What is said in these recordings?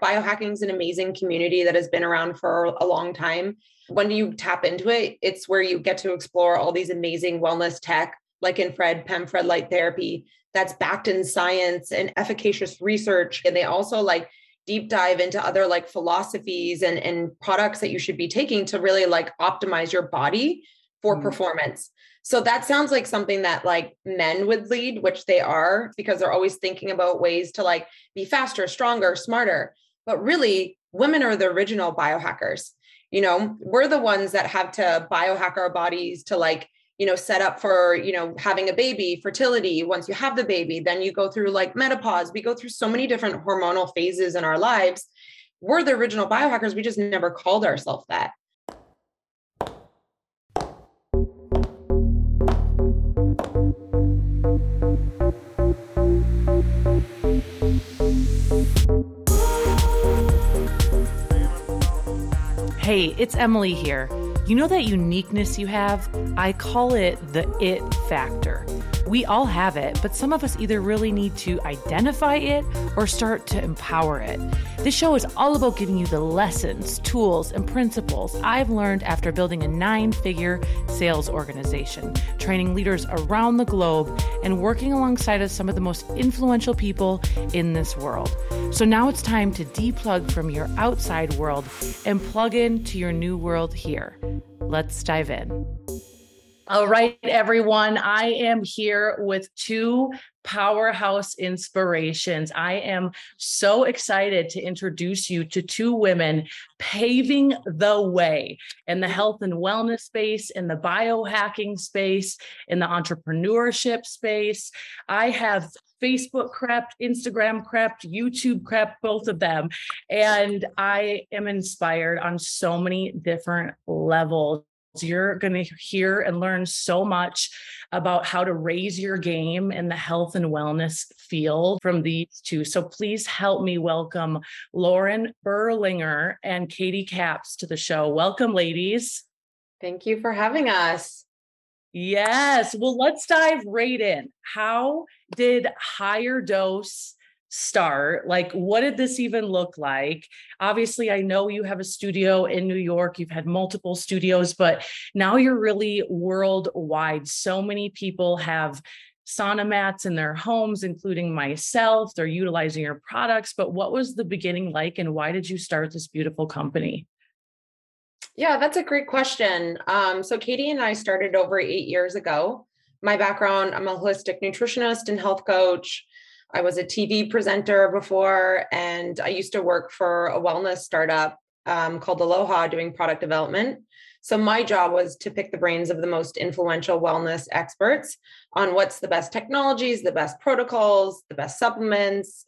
Biohacking is an amazing community that has been around for a long time. When you tap into it, it's where you get to explore all these amazing wellness tech, like infrared, PEMF red light therapy, that's backed in science and efficacious research. And they also like deep dive into other like philosophies and, and products that you should be taking to really like optimize your body for mm. performance. So that sounds like something that like men would lead, which they are because they're always thinking about ways to like be faster, stronger, smarter. But really, women are the original biohackers. You know, we're the ones that have to biohack our bodies to like you know set up for you know having a baby fertility. Once you have the baby then you go through like menopause. We go through so many different hormonal phases in our lives. We're the original biohackers. We just never called ourselves that Hey, it's Emily here. You know that uniqueness you have? I call it the it factor. We all have it, but some of us either really need to identify it or start to empower it. This show is all about giving you the lessons, tools, and principles I've learned after building a nine figure sales organization, training leaders around the globe, and working alongside of some of the most influential people in this world. So now it's time to deplug from your outside world and plug into your new world here. Let's dive in. All right, everyone. I am here with two powerhouse inspirations. I am so excited to introduce you to two women paving the way in the health and wellness space, in the biohacking space, in the entrepreneurship space. I have Facebook crept, Instagram crept, YouTube crept, both of them. And I am inspired on so many different levels you're going to hear and learn so much about how to raise your game in the health and wellness field from these two. So please help me welcome Lauren Berlinger and Katie Kaps to the show. Welcome, ladies. Thank you for having us. Yes. Well, let's dive right in. How did HigherDOSE start? Like, what did this even look like? Obviously, I know you have a studio in New York, you've had multiple studios, but now you're really worldwide. So many people have sauna mats in their homes, including myself. They're utilizing your products. But what was the beginning like, and why did you start this beautiful company? Yeah, that's a great question. Um, so, Katie and I started over eight years ago. My background I'm a holistic nutritionist and health coach. I was a TV presenter before, and I used to work for a wellness startup um, called Aloha doing product development. So my job was to pick the brains of the most influential wellness experts on what's the best technologies, the best protocols, the best supplements.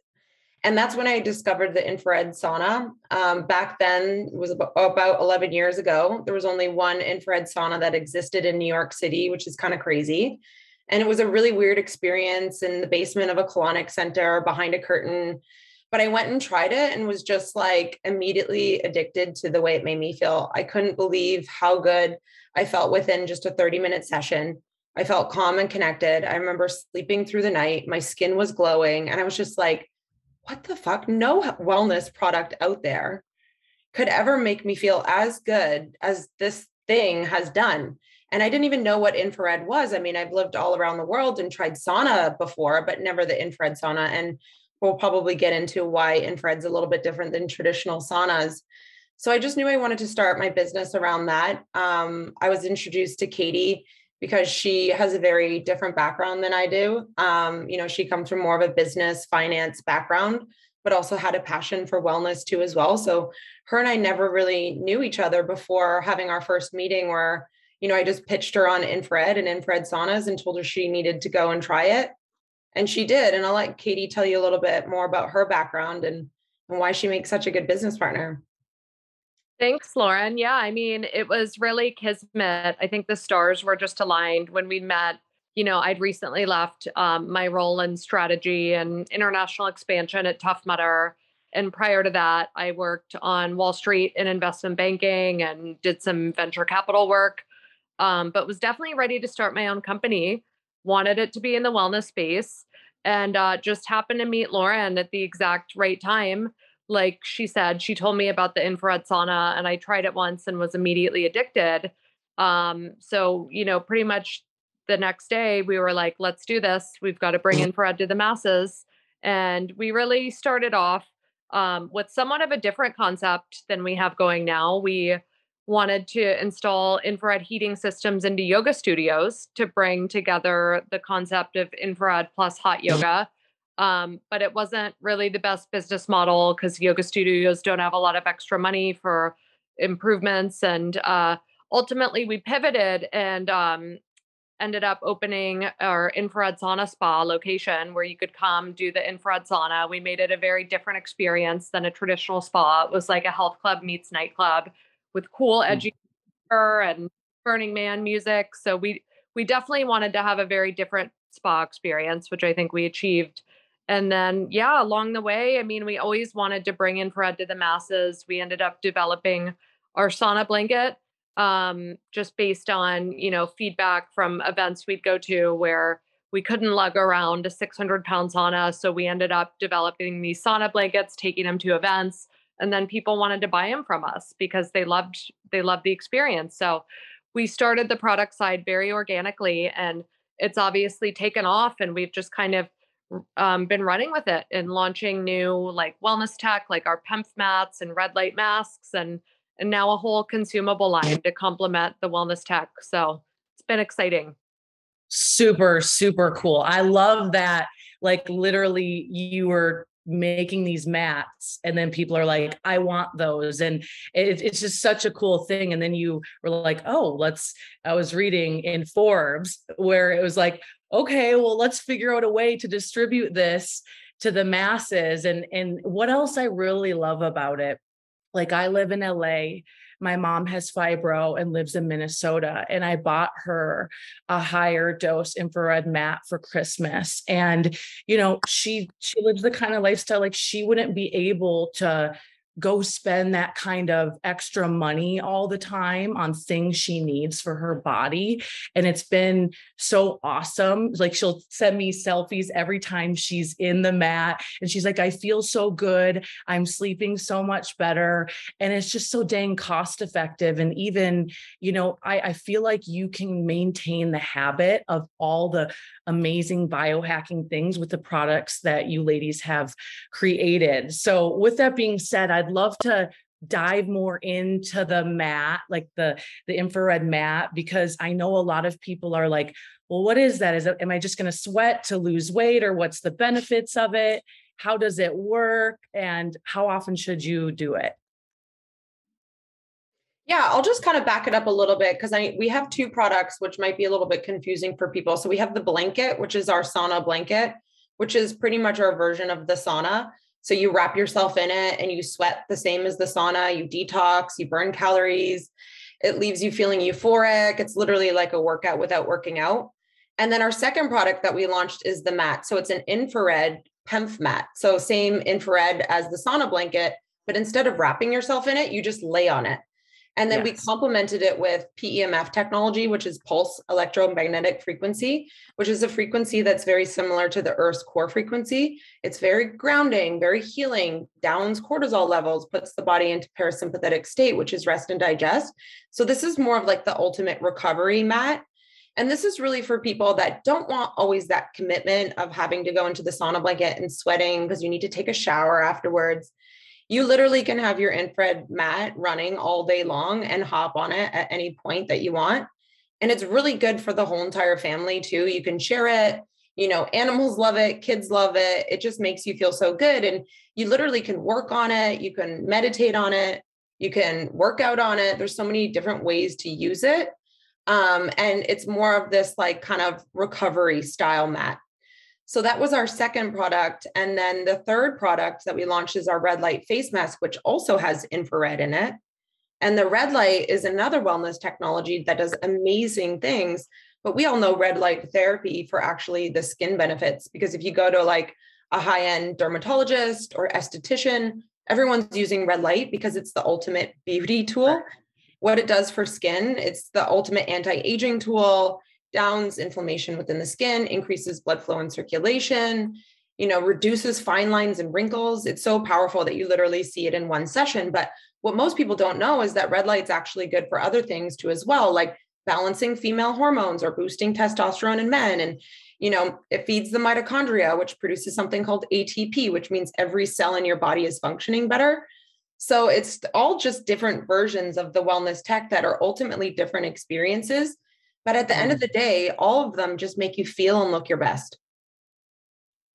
And that's when I discovered the infrared sauna. Um, back then, was about 11 years ago. There was only one infrared sauna that existed in New York City, which is kind of crazy. And it was a really weird experience in the basement of a colonic center behind a curtain. But I went and tried it and was just like immediately addicted to the way it made me feel. I couldn't believe how good I felt within just a 30 minute session. I felt calm and connected. I remember sleeping through the night. My skin was glowing. And I was just like, what the fuck? No wellness product out there could ever make me feel as good as this thing has done. And I didn't even know what infrared was. I mean, I've lived all around the world and tried sauna before, but never the infrared sauna. And we'll probably get into why infrared's a little bit different than traditional saunas. So I just knew I wanted to start my business around that. Um, I was introduced to Katie because she has a very different background than I do. Um, you know, she comes from more of a business finance background, but also had a passion for wellness too as well. So her and I never really knew each other before having our first meeting where you know, I just pitched her on infrared and infrared saunas and told her she needed to go and try it. And she did. And I'll let Katie tell you a little bit more about her background and, and why she makes such a good business partner. Thanks, Lauren. Yeah, I mean, it was really kismet. I think the stars were just aligned when we met. You know, I'd recently left um, my role in strategy and international expansion at Tough Mudder. And prior to that, I worked on Wall Street in investment banking and did some venture capital work um, but was definitely ready to start my own company. Wanted it to be in the wellness space, and uh, just happened to meet Lauren at the exact right time. Like she said, she told me about the infrared sauna and I tried it once and was immediately addicted. Um, so, you know, pretty much the next day we were like, let's do this. We've got to bring mm-hmm. infrared to the masses. And we really started off um, with somewhat of a different concept than we have going now. We wanted to install infrared heating systems into yoga studios to bring together the concept of infrared plus hot mm-hmm. yoga. Um, but it wasn't really the best business model because yoga studios don't have a lot of extra money for improvements. And uh, ultimately, we pivoted and um, ended up opening our infrared sauna spa location where you could come do the infrared sauna. We made it a very different experience than a traditional spa. It was like a health club meets nightclub with cool, hmm. edgy mm. and Burning Man music. So we we definitely wanted to have a very different spa experience, which I think we achieved. And then, yeah, along the way, I mean, we always wanted to bring infrared to the masses. We ended up developing our sauna blanket um, just based on you know feedback from events we'd go to where we couldn't lug around a 600 pound sauna so we ended up developing these sauna blankets taking them to events and then people wanted to buy them from us because they loved they loved the experience so we started the product side very organically and it's obviously taken off and we've just kind of um, been running with it and launching new like wellness tech like our PEMF mats and red light masks and and now a whole consumable line to complement the wellness tech. So it's been exciting. Super, super cool. I love that. Like literally, you were making these mats and then people are like i want those and it, it's just such a cool thing and then you were like oh let's i was reading in forbes where it was like okay well let's figure out a way to distribute this to the masses and and what else i really love about it like I live in LA. My mom has fibro and lives in Minnesota. And I bought her a HigherDOSE infrared mat for Christmas. And, you know, she she lives the kind of lifestyle like she wouldn't be able to go spend that kind of extra money all the time on things she needs for her body. And it's been so awesome. Like she'll send me selfies every time she's in the mat. And she's like, I feel so good. I'm sleeping so much better. And it's just so dang cost effective. And even, you know, I, I feel like you can maintain the habit of all the amazing biohacking things with the products that you ladies have created. So, with that being said, I'd love to dive more into the mat like the the infrared mat because i know a lot of people are like well what is that is it am i just going to sweat to lose weight or what's the benefits of it how does it work and how often should you do it yeah, I'll just kind of back it up a little bit because I we have two products which might be a little bit confusing for people. So we have the blanket, which is our sauna blanket, which is pretty much our version of the sauna. So you wrap yourself in it and you sweat the same as the sauna, you detox, you burn calories. It leaves you feeling euphoric. It's literally like a workout without working out. And then our second product that we launched is the mat. So it's an infrared PEMF mat. So same infrared as the sauna blanket, but instead of wrapping yourself in it, you just lay on it. And then yes. we complemented it with PEMF technology, which is pulse electromagnetic frequency, which is a frequency that's very similar to the Earth's core frequency. It's very grounding, very healing, downs cortisol levels, puts the body into parasympathetic state, which is rest and digest. So this is more of like the ultimate recovery mat. And this is really for people that don't want always that commitment of having to go into the sauna blanket and sweating because you need to take a shower afterwards you literally can have your infrared mat running all day long and hop on it at any point that you want. And it's really good for the whole entire family too. You can share it. You know, animals love it, kids love it. It just makes you feel so good. And you literally can work on it, you can meditate on it, you can work out on it. There's so many different ways to use it. Um, and it's more of this like kind of recovery style mat. So that was our second product. And then the third product that we launched is our red light face mask, which also has infrared in it. And the red light is another wellness technology that does amazing things. But we all know red light therapy for actually the skin benefits, because if you go to like a high end dermatologist or esthetician, everyone's using red light because it's the ultimate beauty tool. What it does for skin, it's the ultimate anti aging tool downs inflammation within the skin, increases blood flow and circulation. you know, reduces fine lines and wrinkles. It's so powerful that you literally see it in one session. But what most people don't know is that red light's actually good for other things too, as well, like balancing female hormones or boosting testosterone in men. And, you know, it feeds the mitochondria, which produces something called ATP, which means every cell in your body is functioning better. So it's all just different versions of the wellness tech that are ultimately different experiences. But at the end of mm. the day, all of them just make you feel and look your best.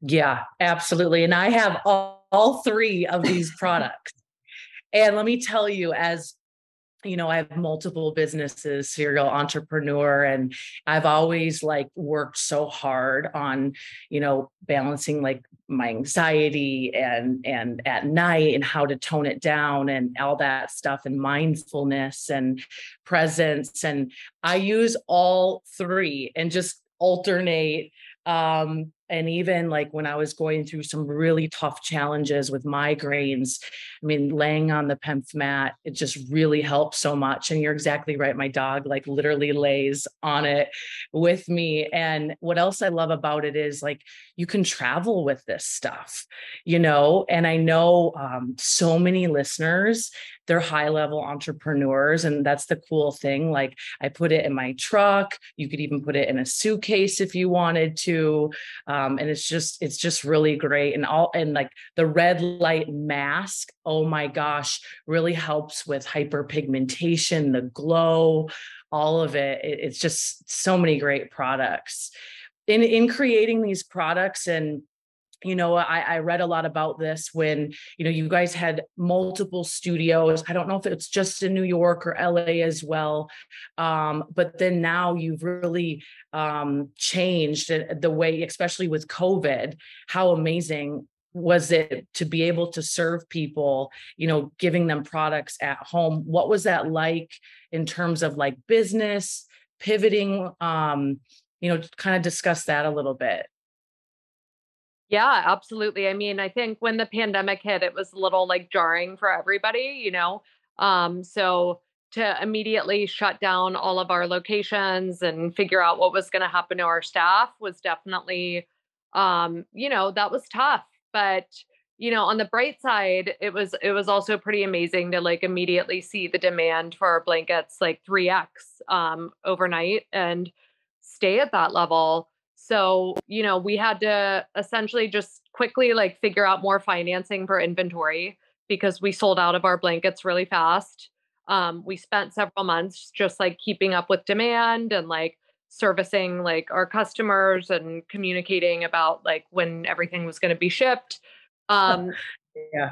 Yeah, absolutely. And I have all, all three of these products. and let me tell you, as you know, I have multiple businesses, serial entrepreneur, and I've always like worked so hard on, you know, balancing like my anxiety and and at night and how to tone it down and all that stuff and mindfulness and presence. And I use all three and just alternate um, and even like when I was going through some really tough challenges with migraines, I mean, laying on the PEMF mat, it just really helps so much. And you're exactly right. My dog like literally lays on it with me. And what else I love about it is like you can travel with this stuff, you know, and I know um, so many listeners they're high level entrepreneurs and that's the cool thing like i put it in my truck you could even put it in a suitcase if you wanted to um, Um, and it's just it's just really great and all and like the red light mask oh my gosh really helps with hyperpigmentation the glow all of it, it it's just so many great products. In in creating these products and you know I, I, read a lot about this when you know you guys had multiple studios. I don't know if it's just in new york or la as well. Um, but then now you've really um, changed the way especially with covid how amazing was it to be able to serve people you know giving them products at home? What was that like in terms of like business pivoting? Um you know kind of discuss that a little bit yeah, absolutely. I mean, I think when the pandemic hit, it was a little like jarring for everybody, you know. Um, so to immediately shut down all of our locations and figure out what was going to happen to our staff was definitely um, you know, that was tough. But you know, on the bright side, it was it was also pretty amazing to like immediately see the demand for our blankets like 3x um overnight and stay at that level so, you know, we had to essentially just quickly like figure out more financing for inventory because we sold out of our blankets really fast. Um, we spent several months just like keeping up with demand and like servicing like our customers and communicating about like when everything was going to be shipped. Um, yeah.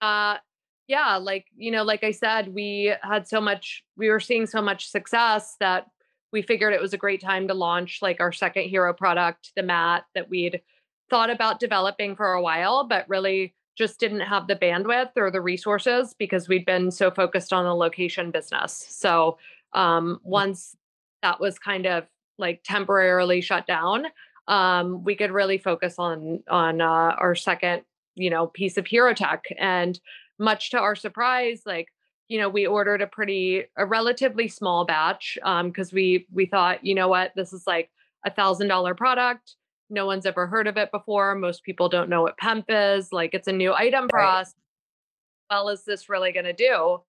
Uh, yeah, like, you know, like I said, we had so much, we were seeing so much success that we figured it was a great time to launch like our second hero product, the mat that we'd thought about developing for a while, but really just didn't have the bandwidth or the resources because we'd been so focused on the location business. So um, mm. once that was kind of like temporarily shut down, um, we could really focus on on uh, our second, you know, piece of hero tech. And much to our surprise, like you know we ordered a pretty a relatively small batch because um, we we thought you know what? This is like a thousand dollar product. No one's ever heard of it before. Most people don't know what PEMF is. Like it's a new item for right. us. Well is this really going to do?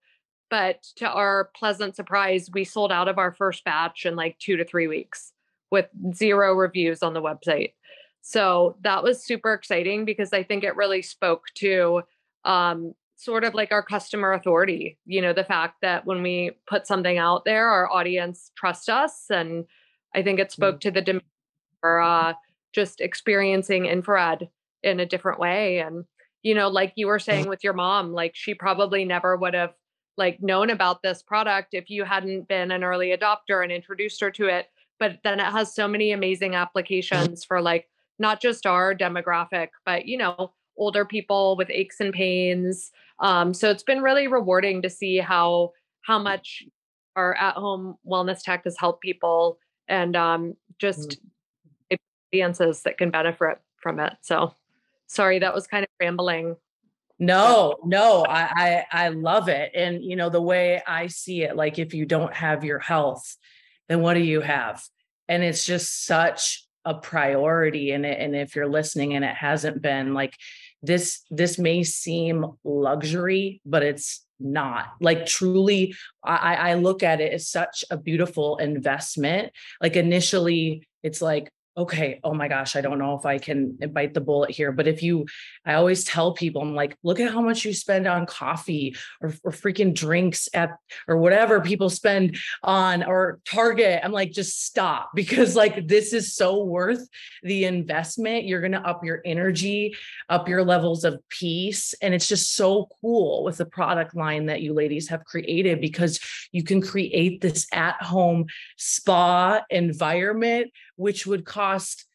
But to our pleasant surprise we sold out of our first batch in like two to three weeks with zero reviews on the website. So that was super exciting because i think it really spoke to um, sort of like our customer authority you know the fact that when we put something out there our audience trust us and i think it spoke mm. to the demand for uh, just experiencing infrared in a different way and you know like you were mm. saying with your mom like she probably never would have like known about this product if you hadn't been an early adopter and introduced her to it but then it has so many amazing mm. applications for like not just our demographic but you know older people with aches and pains. Um, so it's been really rewarding to see how how much our at home wellness tech has helped people and um, just mm. audiences that can benefit from it. So sorry, that was kind of rambling. No, no, I, I I love it. And you know, the way I see it, like if you don't have your health, then what do you have? And it's just such a priority and it and if you're listening and it hasn't been like this this may seem luxury but it's not. Like truly i i look at it as such a beautiful investment. Like initially it's like okay, oh my gosh, I don't know if I can eh, bite the bullet here. But if you, I always tell people, I'm like, look at how much you spend on coffee or, or freaking drinks at, or whatever people spend on or Target. I'm like, just stop because like this is so worth the investment. You're going to up your energy, up your levels of peace. And it's just so cool with the product line that you ladies have created because you can create this at home spa environment which would cost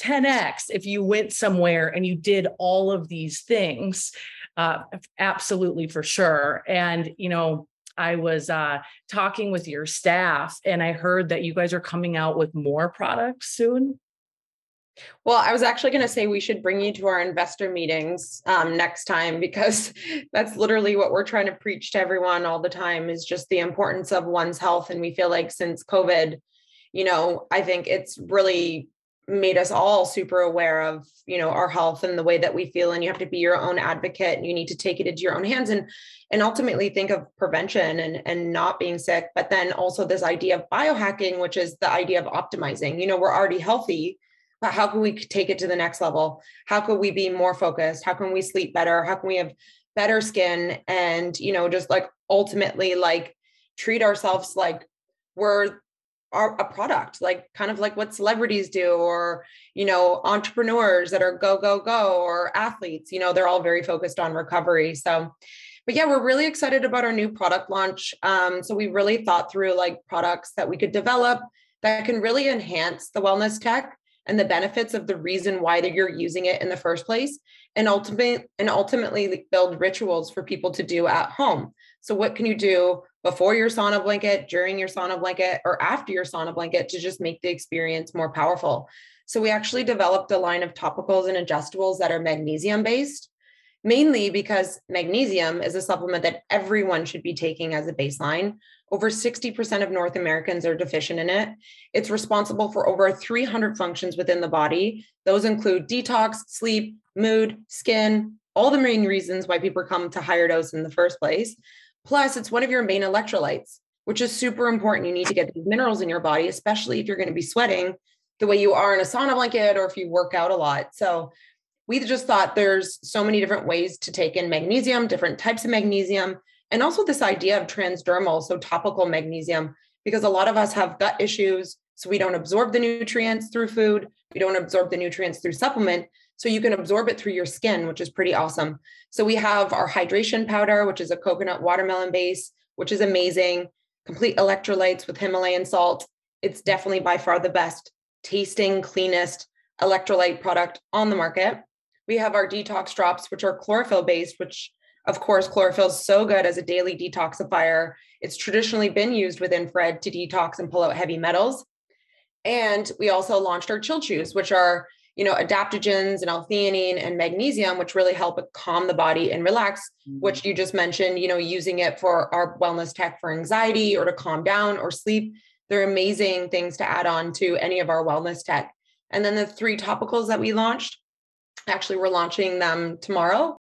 10x if you went somewhere and you did all of these things uh, absolutely for sure and you know i was uh, talking with your staff and i heard that you guys are coming out with more products soon well, I was actually going to say we should bring you to our investor meetings um, next time because that's literally what we're trying to preach to everyone all the time is just the importance of one's health. And we feel like since COVID, you know, I think it's really made us all super aware of, you know, our health and the way that we feel. And you have to be your own advocate and you need to take it into your own hands and and ultimately think of prevention and, and not being sick. But then also this idea of biohacking, which is the idea of optimizing. You know, we're already healthy, but how can we take it to the next level? How can we be more focused? How can we sleep better? How can we have better skin? And, you know, just like ultimately like treat ourselves like we're are a product like kind of like what celebrities do or you know entrepreneurs that are go go go or athletes you know they're all very focused on recovery. So but yeah we're really excited about our new product launch. Um, so we really thought through like products that we could develop that can really enhance the wellness tech and the benefits of the reason why that you're using it in the first place and ultimately and ultimately build rituals for people to do at home so what can you do before your sauna blanket, during your sauna blanket, or after your sauna blanket to just make the experience more powerful. So, we actually developed a line of topicals and ingestibles that are magnesium based, mainly because magnesium is a supplement that everyone should be taking as a baseline. Over 60% of North Americans are deficient in it. It's responsible for over 300 functions within the body. Those include detox, sleep, mood, skin, all the main reasons why people come to HigherDOSE in the first place. Plus, it's one of your main electrolytes, which is super important. You need to get these minerals in your body, especially if you're going to be sweating the way you are in a sauna blanket or if you work out a lot. So, we just thought there's so many different ways to take in magnesium, different types of magnesium, and also this idea of transdermal, so topical magnesium, because a lot of us have gut issues. So, we don't absorb the nutrients through food, we don't absorb the nutrients through supplement. So you can absorb it through your skin, which is pretty awesome. So we have our hydration powder, which is a coconut watermelon base, which is amazing. Complete electrolytes with Himalayan salt. It's definitely by far the best tasting, cleanest electrolyte product on the market. We have our detox drops, which are chlorophyll based, which of course, chlorophyll is so good as a daily detoxifier. It's traditionally been used with infrared to detox and pull out heavy metals. And we also launched our chill chews, which are you know, adaptogens and L-theanine and magnesium, which really help calm the body and relax, mm-hmm. which you just mentioned, you know, using it for our wellness tech for anxiety or to calm down or sleep. They're amazing things to add on to any of our wellness tech. And then the three topicals that we launched, actually, we're launching them tomorrow.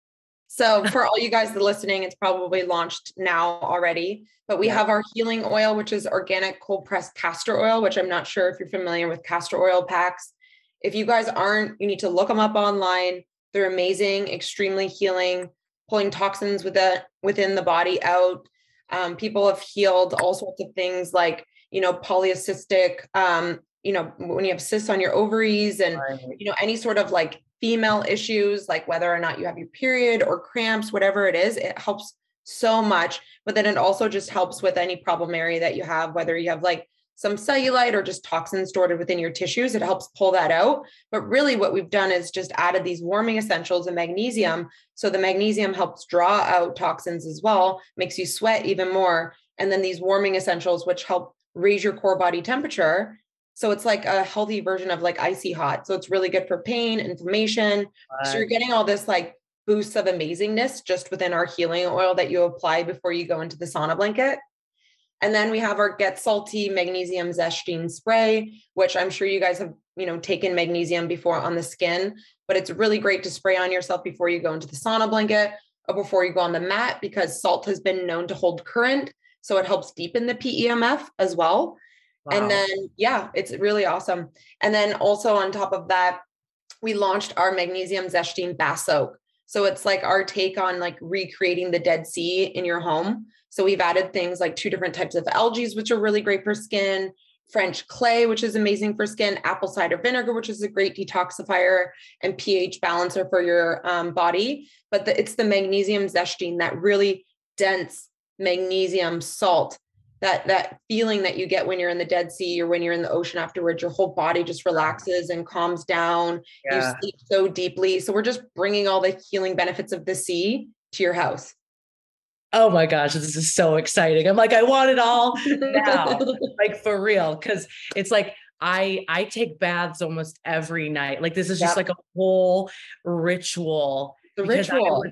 So for all you guys that are listening, it's probably launched now already. But we yeah. have our healing oil, which is organic cold pressed castor oil, which I'm not sure if you're familiar with castor oil packs. If you guys aren't, you need to look them up online. They're amazing, extremely healing, pulling toxins within within the body out. Um, people have healed all sorts of things like you know polycystic, um, you know when you have cysts on your ovaries and right. you know any sort of like female issues like whether or not you have your period or cramps, whatever it is, it helps so much. But then it also just helps with any problem area that you have, whether you have like some cellulite or just toxins stored within your tissues. It helps pull that out. But really, what we've done is just added these warming essentials and magnesium. So the magnesium helps draw out toxins as well, makes you sweat even more. And then these warming essentials, which help raise your core body temperature. So it's like a healthy version of like icy hot. So it's really good for pain, inflammation. Right. So you're getting all this like boosts of amazingness just within our healing oil that you apply before you go into the sauna blanket. And then we have our Get Salty Magnesium Zechstein Spray, which I'm sure you guys have, you know, taken magnesium before on the skin, but it's really great to spray on yourself before you go into the sauna blanket or before you go on the mat because salt has been known to hold current. So it helps deepen the PEMF as well. Wow. And then, yeah, it's really awesome. And then also on top of that, we launched our magnesium Zechstein bath soak. So it's like our take on like recreating the Dead Sea in your home. So we've added things like two different types of algae, which are really great for skin, French clay, which is amazing for skin, apple cider vinegar, which is a great detoxifier and pH balancer for your um, body. But the, it's the magnesium Zechstein, that really dense magnesium salt that that feeling that you get when you're in the dead sea or when you're in the ocean afterwards your whole body just relaxes and calms down yeah. you sleep so deeply so we're just bringing all the healing benefits of the sea to your house oh my gosh this is so exciting i'm like i want it all now like for real because it's like I I take baths almost every night. Like this is just yep. like a whole ritual. The ritual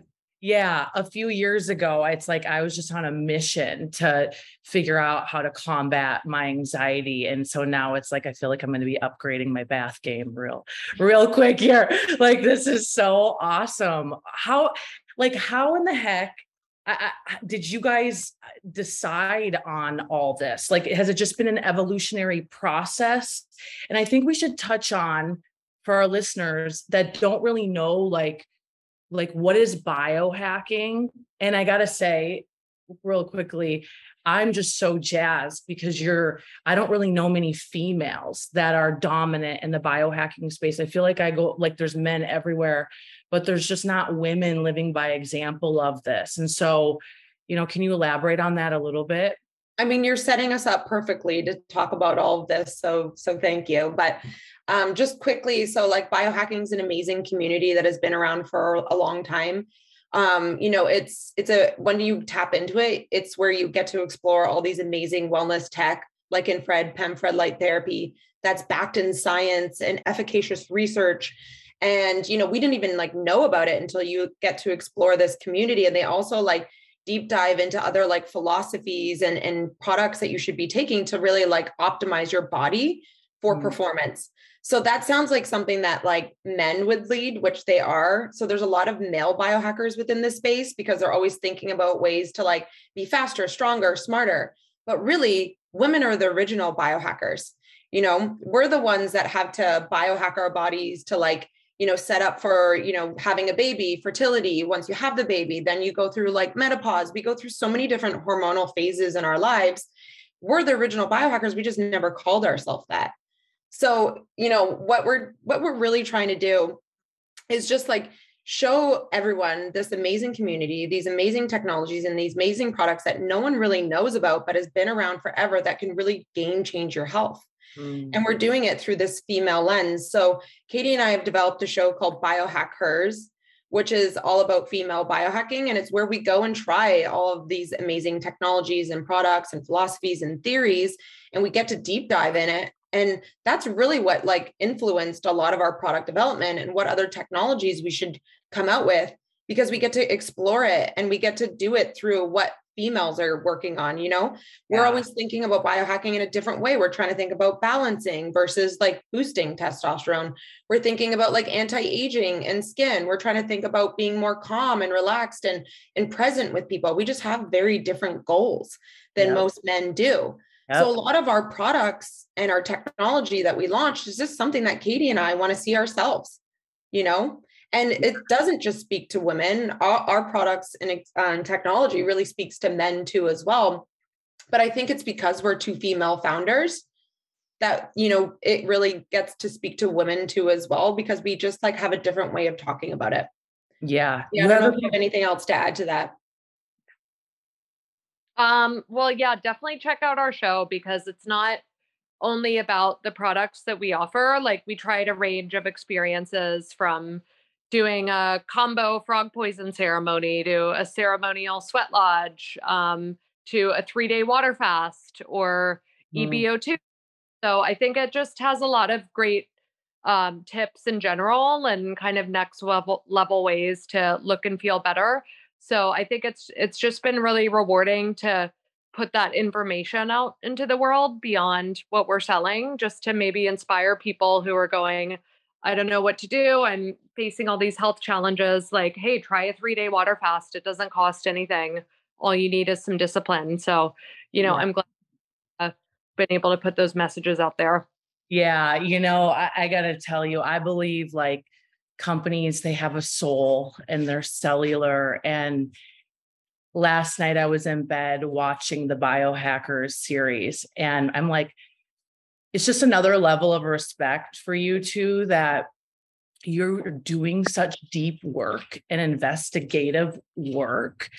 yeah a few years ago it's like i was just on a mission to figure out how to combat my anxiety and so now it's like i feel like i'm going to be upgrading my bath game real real quick here like this is so awesome how like how in the heck I, I, did you guys decide on all this? Like has it just been an evolutionary process? And i think we should touch on for our listeners that don't really know like like what is biohacking? And i got to say real quickly i'm just so jazzed because you're i don't really know many females that are dominant in the biohacking space. I feel like i go like there's men everywhere but there's just not women living by example of this and so you know can you elaborate on that a little bit I mean, you're setting us up perfectly to talk about all of this. So, so thank you. But um, just quickly, so like biohacking is an amazing community that has been around for a long time. Um, you know, it's it's a when do you tap into it, it's where you get to explore all these amazing wellness tech, like in infrared, PEMF red light therapy, that's backed in science and efficacious research. And you know, we didn't even like know about it until you get to explore this community. And they also like deep dive into other like philosophies and and products that you should be taking to really like optimize your body for mm. performance so that sounds like something that like men would lead, which they are. So there's a lot of male biohackers within this space because they're always thinking about ways to like be faster, stronger, smarter. But really, women are the original biohackers. You know, we're the ones that have to biohack our bodies to like, you know, set up for, you know, having a baby, fertility. Once you have the baby, then you go through like menopause. We go through so many different hormonal phases in our lives. We're the original biohackers. We just never called ourselves that so you know what we're what we're really trying to do is just like show everyone this amazing community these amazing technologies and these amazing products that no one really knows about but has been around forever that can really game change your health mm. and we're doing it through this female lens. So katie and i have developed a show called biohack hers which is all about female biohacking. And it's where we go and try all of these amazing technologies and products and philosophies and theories. And we get to deep dive in it. And that's really what like influenced a lot of our product development and what other technologies we should come out with because we get to explore it and we get to do it through what females are working on you know? We're always thinking about biohacking in a different way. We're trying to think about balancing versus like boosting testosterone. We're thinking about like anti-aging and skin. We're trying to think about being more calm and relaxed and and present with people. We just have very different goals than yep. most men do. So a lot of our products and our technology that we launched is just something that Katie and I want to see ourselves, you know? And it doesn't just speak to women. Our, our products and, uh, technology really speaks to men too as well. But I think it's because we're two female founders that you know it really gets to speak to women too as well because we just like have a different way of talking about it. Yeah. Yeah. I don't know if you have anything else to add to that. Um, well, yeah, definitely check out our show because it's not only about the products that we offer. Like we tried a range of experiences from doing a Kambo frog poison ceremony to a ceremonial sweat lodge um, to a three day water fast or mm. EBO2. So I think it just has a lot of great um, tips in general and kind of next level level ways to look and feel better. So I think it's it's just been really rewarding to put that information out into the world beyond what we're selling just to maybe inspire people who are going I don't know what to do. I'm facing all these health challenges. Like, hey, try a three day water fast. It doesn't cost anything. All you need is some discipline. So, you know, yeah. I'm glad I've been able to put those messages out there. Yeah. You know, I, I got to tell you, I believe like companies, they have a soul and they're cellular. And last night I was in bed watching the biohackers series and I'm like, it's just another level of respect for you two that you're doing such deep work and investigative work.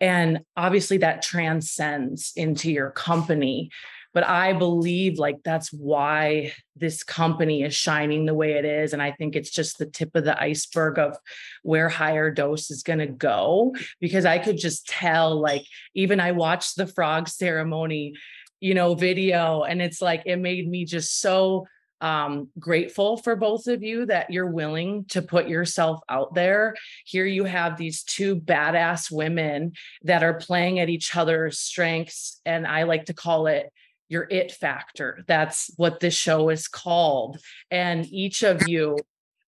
And obviously that transcends into your company. But I believe like that's why this company is shining the way it is. And I think it's just the tip of the iceberg of where HigherDOSE is going to go. Because I could just tell, like, even I watched the frog ceremony you know, video. And it's like, it made me just so um, grateful for both of you that you're willing to put yourself out there. Here you have these two badass women that are playing at each other's strengths. And I like to call it your it factor. That's what this show is called. And each of you,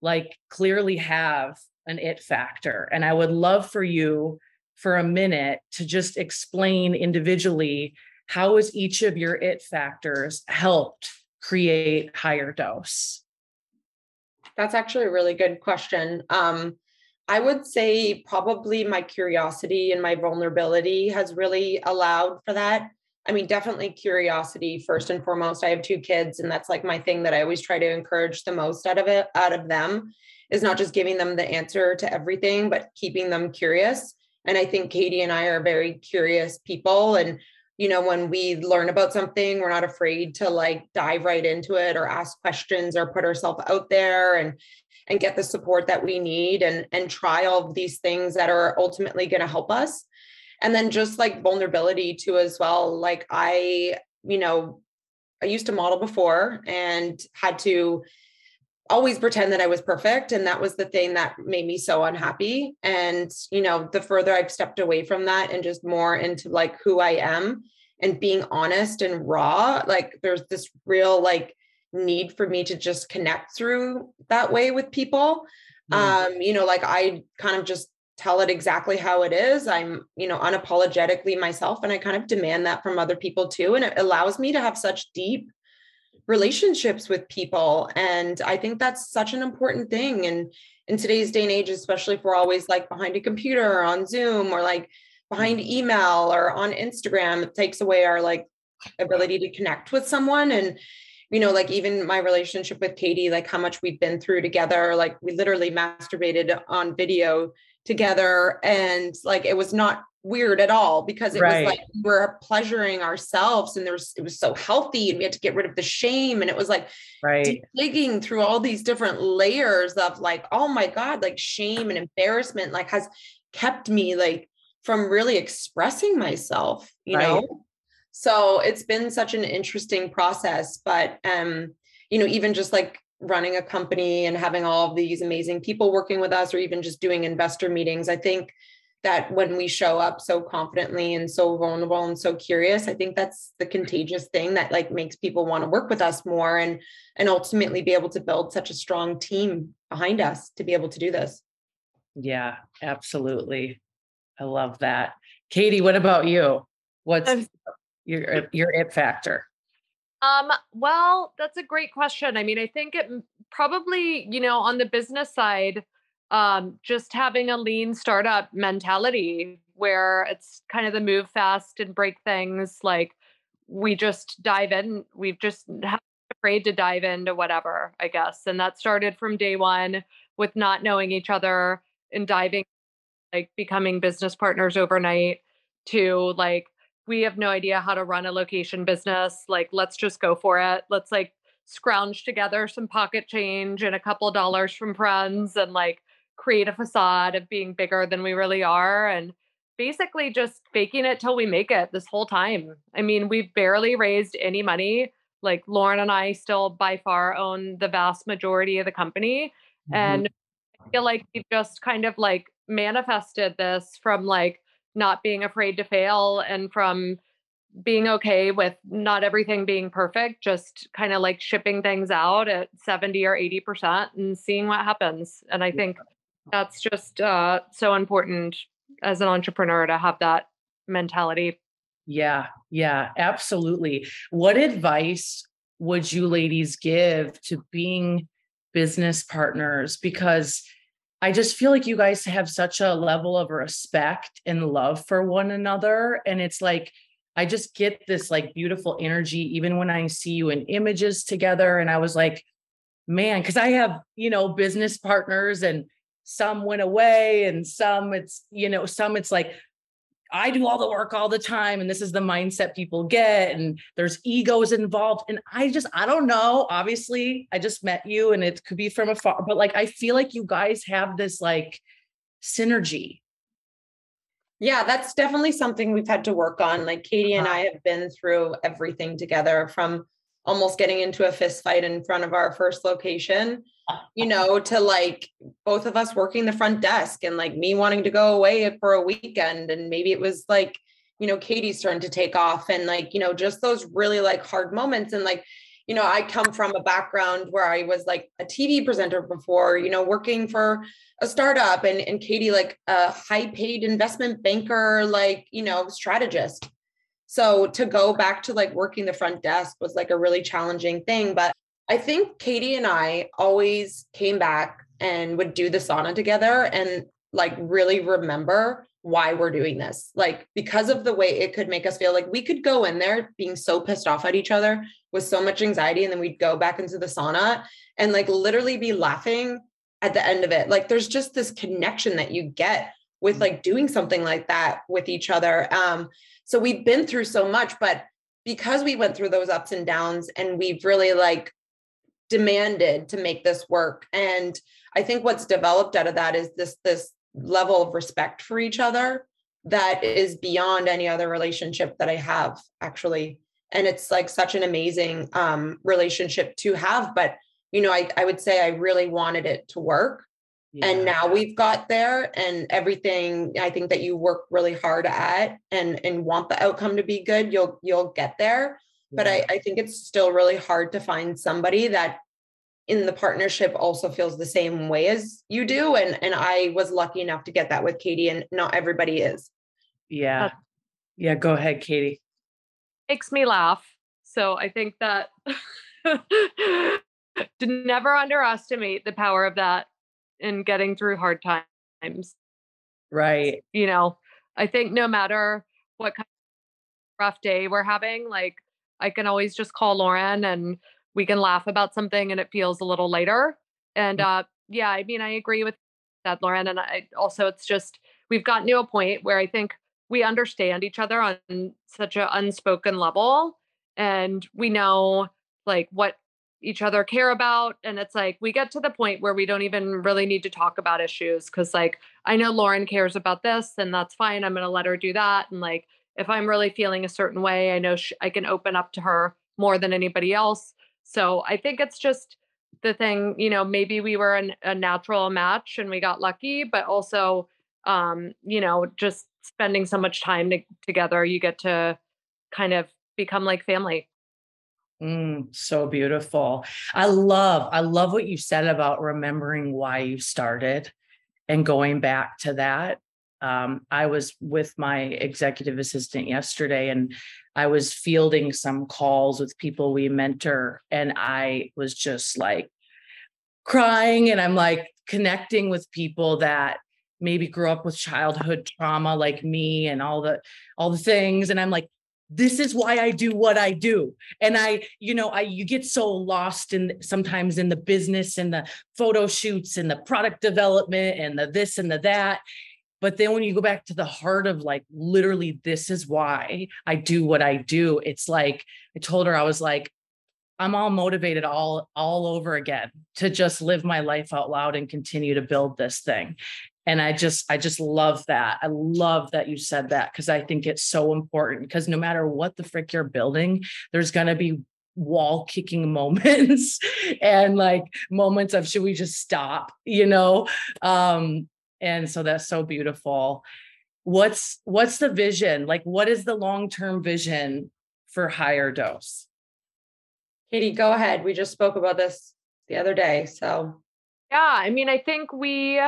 like, clearly have an it factor. And I would love for you for a minute to just explain individually how has each of your it factors helped create HigherDOSE? That's actually a really good question. Um, I would say probably my curiosity and my vulnerability has really allowed for that. I mean, definitely curiosity first and foremost. I have two kids, and that's like my thing that I always try to encourage the most out of it, out of them, is not just giving them the answer to everything, but keeping them curious. And I think Katie and I are very curious people, and you know when we learn about something we're not afraid to like dive right into it or ask questions or put ourselves out there and and get the support that we need and and try all of these things that are ultimately going to help us. And then just like vulnerability too as well like i you know i used to model before and had to always pretend that I was perfect. And that was the thing that made me so unhappy. And, you know, the further I've stepped away from that and just more into like who I am and being honest and raw, like there's this real like need for me to just connect through that way with people. Mm-hmm. Um, you know, like I kind of just tell it exactly how it is. I'm, you know, unapologetically myself. And I kind of demand that from other people too. And it allows me to have such deep relationships with people and i think that's such an important thing and in today's day and age especially if we're always like behind a computer or on zoom or like behind email or on instagram it takes away our like ability to connect with someone and you know like even my relationship with katie like how much we've been through together like we literally masturbated on video together and like it was not weird at all because it right. was like we we're pleasuring ourselves and there's it was so healthy and we had to get rid of the shame and it was like right digging through all these different layers of like oh my god like shame and embarrassment like has kept me like from really expressing myself you right. know so it's been such an interesting process but um you know even just like running a company and having all of these amazing people working with us or even just doing investor meetings i think that when we show up so confidently and so vulnerable and so curious i think that's the contagious thing that like makes people want to work with us more and and ultimately be able to build such a strong team behind us to be able to do this. Yeah absolutely. I love that. Katie what about you? What's your your it factor um, well, that's a great question. I mean, I think it probably, you know, on the business side, um, just having a lean startup mentality where it's kind of the move fast and break things. Like we just dive in. We've just afraid to dive into whatever, I guess. And that started from day one with not knowing each other and diving, like becoming business partners overnight to like, we have no idea how to run a location business. Like, let's just go for it. Let's like scrounge together some pocket change and a couple dollars from friends and like create a facade of being bigger than we really are and basically just faking it till we make it this whole time. I mean, we've barely raised any money. Like Lauren and I still by far own the vast majority of the company. Mm-hmm. And I feel like we've just kind of like manifested this from like not being afraid to fail and from being okay with not everything being perfect, just kind of like shipping things out at 70 or 80% and seeing what happens. And I think that's just uh, so important as an entrepreneur to have that mentality. Yeah, yeah, absolutely. What advice would you ladies give to being business partners? Because I just feel like you guys have such a level of respect and love for one another. And it's like, I just get this like beautiful energy, even when I see you in images together. And I was like, man, because I have, you know, business partners and some went away and some it's, you know, some it's like, I do all the work all the time and this is the mindset people get and there's egos involved and I just I don't know obviously I just met you and it could be from afar but like I feel like you guys have this like synergy yeah, that's definitely something we've had to work on. Like Katie and uh-huh. I have been through everything together from almost getting into a fist fight in front of our first location, you know, to like both of us working the front desk and like me wanting to go away for a weekend. And maybe it was like, you know, Katie's turn to take off and like, you know, just those really like hard moments. And like, you know, I come from a background where I was like a TV presenter before, you know, working for a startup and, and Katie, like a high paid investment banker, like, you know, strategist. So to go back to like working the front desk was like a really challenging thing. But I think Katie and I always came back and would do the sauna together and like really remember why we're doing this. Like, because of the way it could make us feel like we could go in there being so pissed off at each other with so much anxiety. And then we'd go back into the sauna and like literally be laughing at the end of it. Like, there's just this connection that you get with like doing something like that with each other. Um, so we've been through so much, but because we went through those ups and downs and we've really like demanded to make this work. And I think what's developed out of that is this, this level of respect for each other that is beyond any other relationship that I have actually. And it's like such an amazing um, relationship to have. But, you know, I, I would say I really wanted it to work. Yeah. And now we've got there and everything I think that you work really hard at and and want the outcome to be good, you'll you'll get there. Yeah. But I, I think it's still really hard to find somebody that in the partnership also feels the same way as you do and and I was lucky enough to get that with Katie and not everybody is. Yeah. Yeah, go ahead Katie. Makes me laugh. So I think that to never underestimate the power of that in getting through hard times. Right. You know, I think no matter what kind of rough day we're having, like I can always just call Lauren and we can laugh about something and it feels a little lighter. And mm. uh, yeah, I mean, I agree with that, Lauren. And I also, it's just, we've gotten to a point where I think we understand each other on such an unspoken level. And we know like what each other care about. And it's like we get to the point where we don't even really need to talk about issues because, like, I know Lauren cares about this and that's fine. I'm going to let her do that. And like, if I'm really feeling a certain way, I know I can open up to her more than anybody else. So I think it's just the thing, you know, maybe we were an, a natural match and we got lucky, but also, um, you know, just spending so much time to, together, you get to kind of become like family. Mm, so beautiful. I love, I love what you said about remembering why you started and going back to that. Um, I was with my executive assistant yesterday and I was fielding some calls with people we mentor, and I was just like crying. And I'm like connecting with people that maybe grew up with childhood trauma like me and all the all the things and i'm like this is why I do what I do. And I, you know, I you get so lost in sometimes in the business and the photo shoots and the product development and the this and the that. But then when you go back to the heart of like literally this is why I do what I do, it's like I told her I was like I'm all motivated all all over again to just live my life out loud and continue to build this thing and i just i just love that i love that you said that because i think it's so important because no matter what the frick you're building there's going to be wall kicking moments and like moments of should we just stop you know um and so that's so beautiful what's what's the vision? Like what is the long-term vision for HigherDOSE? Katie, go ahead. We just spoke about this the other day. So yeah, I mean, I think we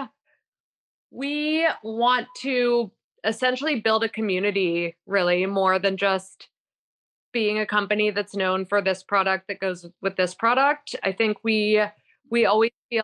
we want to essentially build a community really more than just being a company that's known for this product that goes with this product. I think we we always feel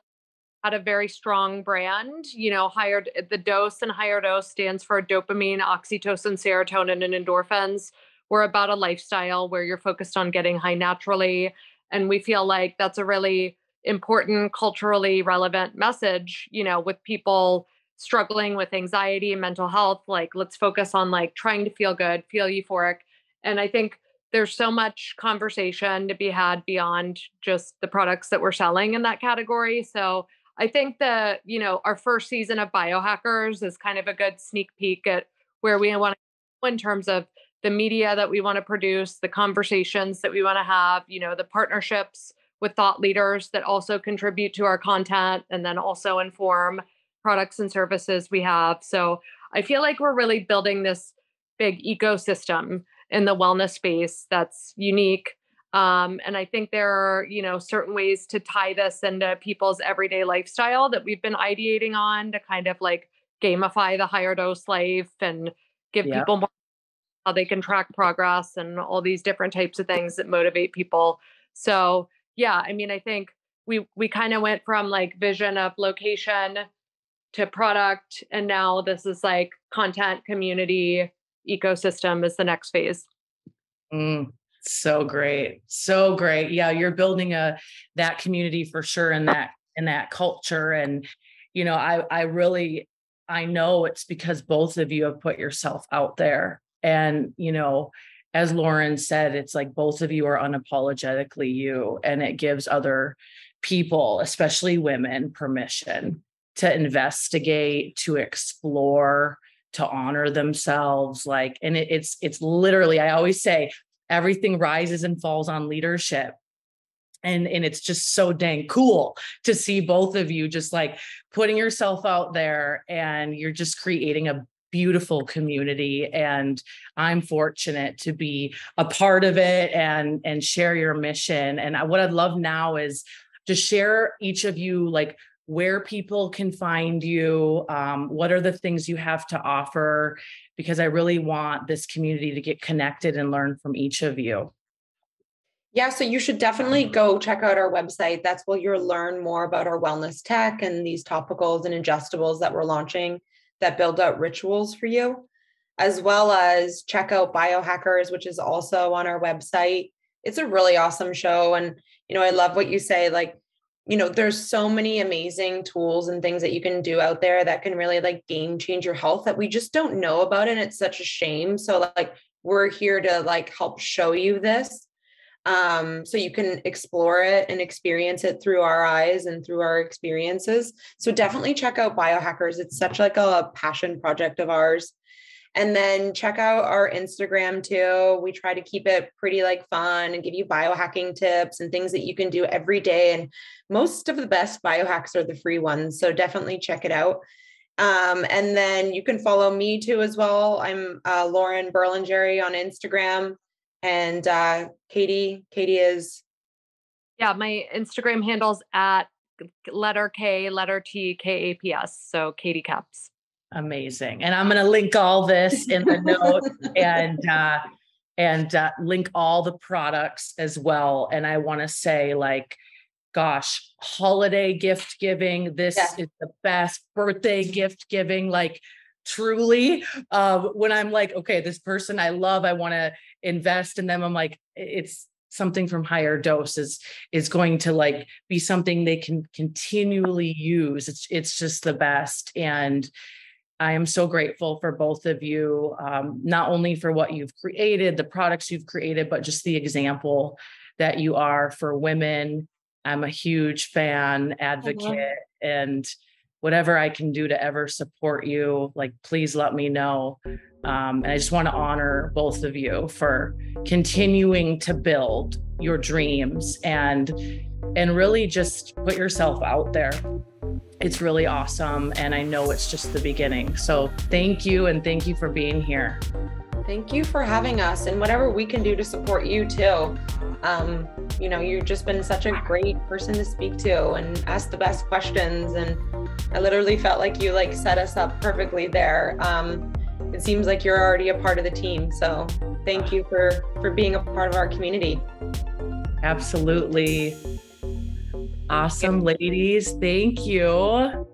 had a very strong brand. You know, higher the dose and HigherDOSE stands for dopamine, oxytocin, serotonin, and endorphins. We're about a lifestyle where you're focused on getting high naturally. And we feel like that's a really important, culturally relevant message, you know, with people struggling with anxiety and mental health. Like, let's focus on like trying to feel good, feel euphoric. And I think there's so much conversation to be had beyond just the products that we're selling in that category. So I think that, you know, our first season of Biohackers is kind of a good sneak peek at where we want to go in terms of the media that we want to produce, the conversations that we want to have, you know, the partnerships with thought leaders that also contribute to our content and then also inform products and services we have. So I feel like we're really building this big ecosystem in the wellness space that's unique um, and I think there are, you know, certain ways to tie this into people's everyday lifestyle that we've been ideating on to kind of like gamify the HigherDOSE life and give yeah. people more how they can track progress and all these different types of things that motivate people. So yeah, I mean, I think we we kind of went from like vision of location to product, and now this is like content, community, ecosystem is the next phase. Mm, so great so great. Yeah you're building a that community for sure in that in that culture and you know i i really i know it's because both of you have put yourself out there. And you know as lauren said it's like both of you are unapologetically you and it gives other people especially women permission to investigate to explore to honor themselves like and it, it's it's literally i always say everything rises and falls on leadership. And and it's just so dang cool to see both of you just like putting yourself out there and you're just creating a beautiful community. And i'm fortunate to be a part of it and and share your mission. And what i'd love now is to share each of you like where people can find you um, what are the things you have to offer because I really want this community to get connected and learn from each of you. Yeah, so you should definitely go check out our website. That's where you'll learn more about our wellness tech and these topicals and ingestibles that we're launching that build out rituals for you, as well as check out Biohackers, which is also on our website. It's a really awesome show. And, you know, I love what you say. Like, you know there's so many amazing tools and things that you can do out there that can really like game change your health that we just don't know about and it's such a shame. So like we're here to like help show you this um, so you can explore it and experience it through our eyes and through our experiences. So definitely check out biohackers. It's such like a passion project of ours and then check out our Instagram too. We try to keep it pretty like fun and give you biohacking tips and things that you can do every day. And most of the best biohacks are the free ones. So definitely check it out. Um, and then you can follow me too as well. I'm uh, Lauren Berlingeri on Instagram. And uh, Katie, Katie is. Yeah, my Instagram handle's at letter K, letter T, K A P S. So Katie Kaps. Amazing. And I'm going to link all this in the note and uh, and uh, link all the products as well. And I want to say, like, gosh, holiday gift giving. This yeah. is the best birthday gift giving. Like, truly, uh, when I'm like, okay, this person I love, I want to invest in them. I'm like, it's something from higher doses is going to like be something they can continually use. It's it's just the best and I am so grateful for both of you, um, not only for what you've created, the products you've created, but just the example that you are for women. I'm a huge fan, advocate, mm-hmm. and whatever I can do to ever support you, like please let me know. Um, and I just want to honor both of you for continuing to build your dreams and and really just put yourself out there it's really awesome. And I know it's just the beginning. So thank you. And thank you for being here. Thank you for having us and whatever we can do to support you too. Um, you know, you've just been such a great person to speak to and ask the best questions. And I literally felt like you like set us up perfectly there. Um, it seems like you're already a part of the team. So thank you for for being a part of our community. Absolutely. Awesome, ladies. Thank you.